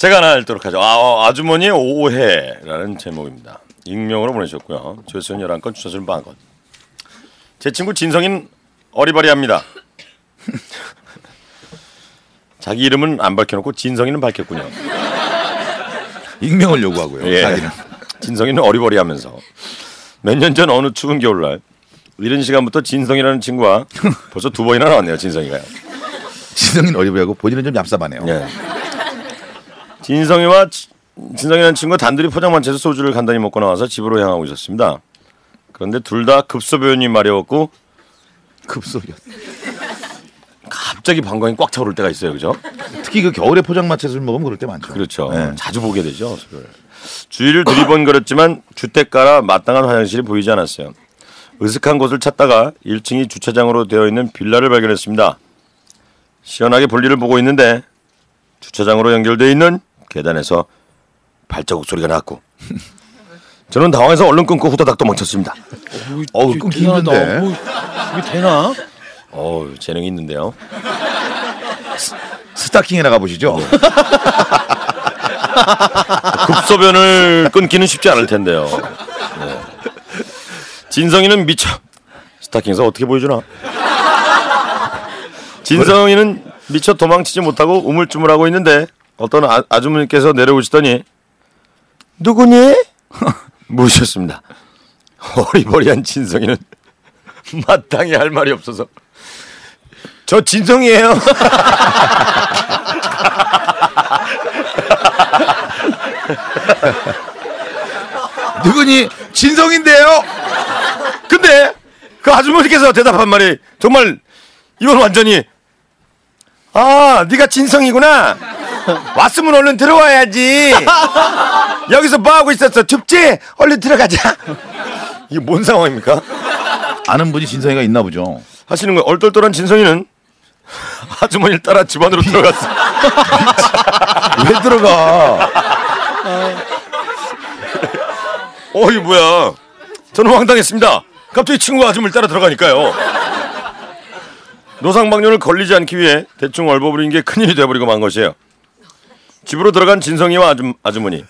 제가 하나 읽도록 하죠. 아, 어, 아주머니의 오해라는 제목입니다. 익명으로 보내셨고요. 조선 11건, 주차술 40건. 제 친구 진성인 어리버리합니다. 자기 이름은 안 밝혀놓고 진성이는 밝혔군요. 익명을 요구하고요. 예. 자기는. 진성이는 어리버리하면서 몇 년 전 어느 추운 겨울날 이른 시간부터 진성이라는 친구와 벌써 두 번이나 나왔네요. 진성이가요. 진성인 어리버리하고 본인은 좀 얍삽하네요. 예. 진성이와 치- 진성이라는 친구가 단둘이 포장마차에서 소주를 간단히 먹고 나와서 집으로 향하고 있었습니다. 그런데 둘 다 급소변이 마려웠고 급소변. 갑자기 방광이 꽉 차오를 때가 있어요. 그죠? 특히 그 겨울에 포장마차 술 먹으면 그럴 때 많죠. 그렇죠. 네. 자주 보게 되죠. 술을. 주위를 두리번거렸지만 주택가라 마땅한 화장실이 보이지 않았어요. 으슥한 곳을 찾다가 1층이 주차장으로 되어 있는 빌라를 발견했습니다. 시원하게 볼일을 보고 있는데 주차장으로 연결되어 있는 계단에서 발자국 소리가 났고 저는 당황해서 얼른 끊고 후다닥 도망쳤습니다. 어우, 끊기. 힘든데. 뭐, 이게 되나? 어우 재능이 있는데요. 스타킹에 나가 보시죠. 네. 급소변을 끊기는 쉽지 않을 텐데요. 네. 진성이는 미쳐 스타킹에서 어떻게 보여주나? 진성이는 미쳐 도망치지 못하고 우물쭈물하고 있는데 어떤 아, 아주머니께서 내려오시더니 누구니? 물으셨습니다. 어리버리한 진성이는 마땅히 할 말이 없어서 저 진성이에요. 누구니? 진성인데요. 근데 그 아주머니께서 대답한 말이 정말 이건 완전히 아 네가 진성이구나 왔으면 얼른 들어와야지. 여기서 뭐 하고 있었어? 춥지? 얼른 들어가자. 이게 뭔 상황입니까? 아는 분이 진성이가 있나 보죠. 하시는 거 얼떨떨한 진성이는? 아주머니를 따라 집 안으로 들어갔어. 왜 들어가? 어 이게 뭐야? 저는 황당했습니다. 갑자기 친구가 아줌마를 따라 들어가니까요. 노상방뇨를 걸리지 않기 위해 대충 얼버무린 게 큰일이 돼버리고 만 것이에요 집으로 들어간 진성이와 아줌, 아주머니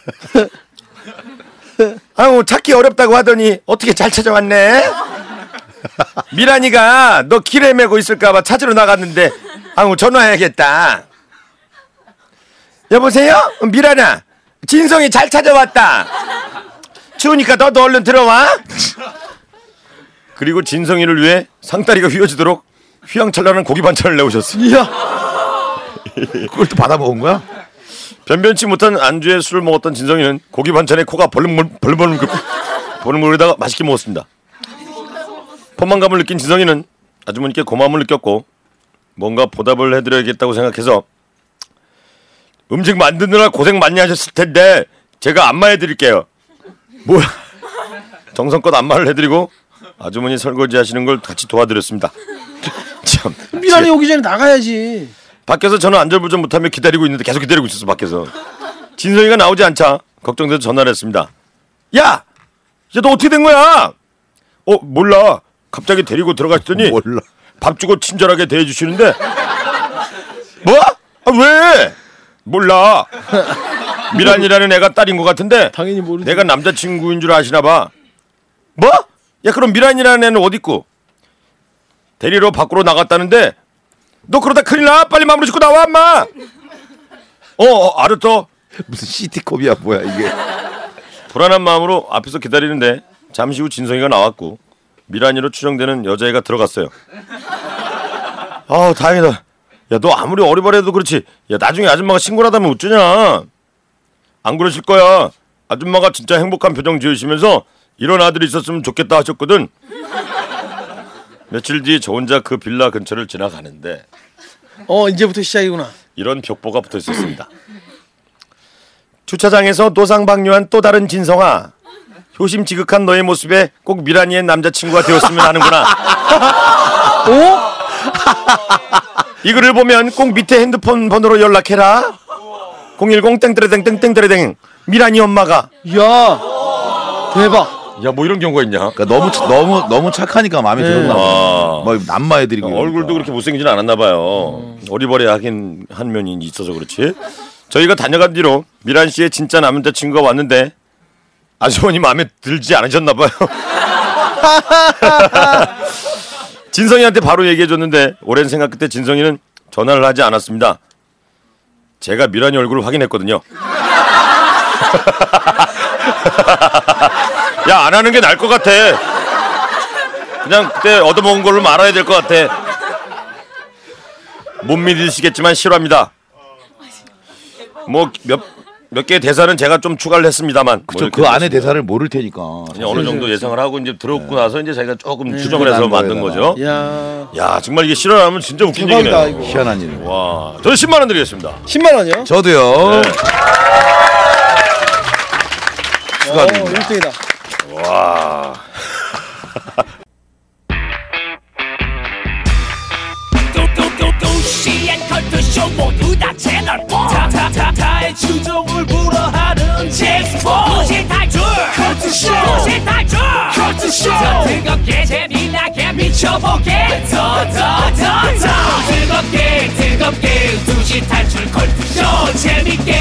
아우 찾기 어렵다고 하더니 어떻게 잘 찾아왔네 미란이가 너 길에 매고 있을까봐 찾으러 나갔는데 아우 전화해야겠다 여보세요 미란아 진성이 잘 찾아왔다 추우니까 너도 얼른 들어와. 그리고 진성이를 위해 상다리가 휘어지도록 휘황찬란한 고기 반찬을 내오셨어. 이야. 그걸 또 받아 먹은 거야? 변변치 못한 안주에 술을 먹었던 진성이는 고기 반찬에 코가 벌렁벌렁 벌렁 벌렁 벌렁거리다가 맛있게 먹었습니다. 포만감을 느낀 진성이는 아주머니께 고마움을 느꼈고 뭔가 보답을 해드려야겠다고 생각해서 음식 만드느라 고생 많이 하셨을 텐데 제가 안마해 드릴게요. 뭐야? 정성껏 안마를 해드리고 아주머니 설거지 하시는 걸 같이 도와드렸습니다. 참 미란이 오기 전에 나가야지. 밖에서 저는 안절부절 못하며 기다리고 있는데 계속 기다리고 있었어 밖에서 진성이가 나오지 않자 걱정돼서 전화를 했습니다. 야, 야너 어떻게 된 거야? 어 몰라. 갑자기 데리고 들어가시더니 몰라. 밥 주고 친절하게 대해 주시는데 뭐? 아, 왜? 몰라. 미란이라는 애가 딸인 것 같은데 당연히 모르지. 내가 남자친구인 줄 아시나 봐. 뭐? 야 그럼 미란이라는 애는 어디 있고? 데리러 밖으로 나갔다는데 너 그러다 큰일 나. 빨리 마무리 짓고 나와 엄마. 어, 어 알았어. 무슨 시티컵이야 뭐야 이게? 불안한 마음으로 앞에서 기다리는데 잠시 후 진성이가 나왔고 미란이로 추정되는 여자애가 들어갔어요. 아 다행이다. 야 너 아무리 어리버리해도 그렇지. 야 나중에 아줌마가 신고를 하다면 어쩌냐. 안 그러실 거야. 아줌마가 진짜 행복한 표정 지으시면서 이런 아들이 있었으면 좋겠다 하셨거든. 며칠 뒤 저 혼자 그 빌라 근처를 지나가는데 어 이제부터 시작이구나. 이런 벽보가 붙어 있었습니다. 주차장에서 노상방뇨한 또 다른 진성아. 효심 지극한 너의 모습에 꼭 미란이의 남자친구가 되었으면 하는구나. 어? 이 글을 보면 꼭 밑에 핸드폰 번호로 연락해라. 010 땡땡땡땡땡땡 미란이 엄마가. 이야. 대박. 야 뭐 이런 경우가 있냐? 그러니까 너무 차- 너무 너무 착하니까 마음에 들었나 봐. 아. 뭐 남마해드리고 얼굴도 그렇게 못생기진 않았나 봐요. 어리버리하긴 한 면이 있어서 그렇지. 저희가 다녀간 뒤로 미란 씨의 진짜 남자 친구가 왔는데 아주머니 마음에 들지 않으셨나 봐요. 진성이한테 바로 얘기해 줬는데 오랜 생각 끝에 진성이는 전화를 하지 않았습니다. 제가 미란이 얼굴을 확인했거든요. 야 안 하는 게 나을 것 같아. 그냥 그때 얻어먹은 걸로 말아야 될 것 같아. 못 믿으시겠지만 싫어합니다. 뭐 몇 몇 개의 대사는 제가 좀 추가를 했습니다만 저뭐그 안에 대사를 모를 테니까. 그냥 어느 정도 예상을 하고 이제 들었고 나서 이제 자기가 조금 네. 추정을 해서 난 만든. 거죠. 야 야 정말 이게 실현하면 진짜 웃긴 대박이다, 얘기네요. 이거. 희한한 일. 와, 저는 10만 원 드리겠습니다. 10만 원이요? 저도요. 네. 축하드립니다. 어, 1등이다. 와, 컬투쇼 모두 다 채널 다다다다의 추종을 불허하는 제스포 도시 탈출 컬투쇼 도시 탈출 컬투쇼 더 뜨겁게 재미나게 미쳐보게 더더더더 뜨겁게 뜨겁게 도시 탈출 컬투쇼 재밌게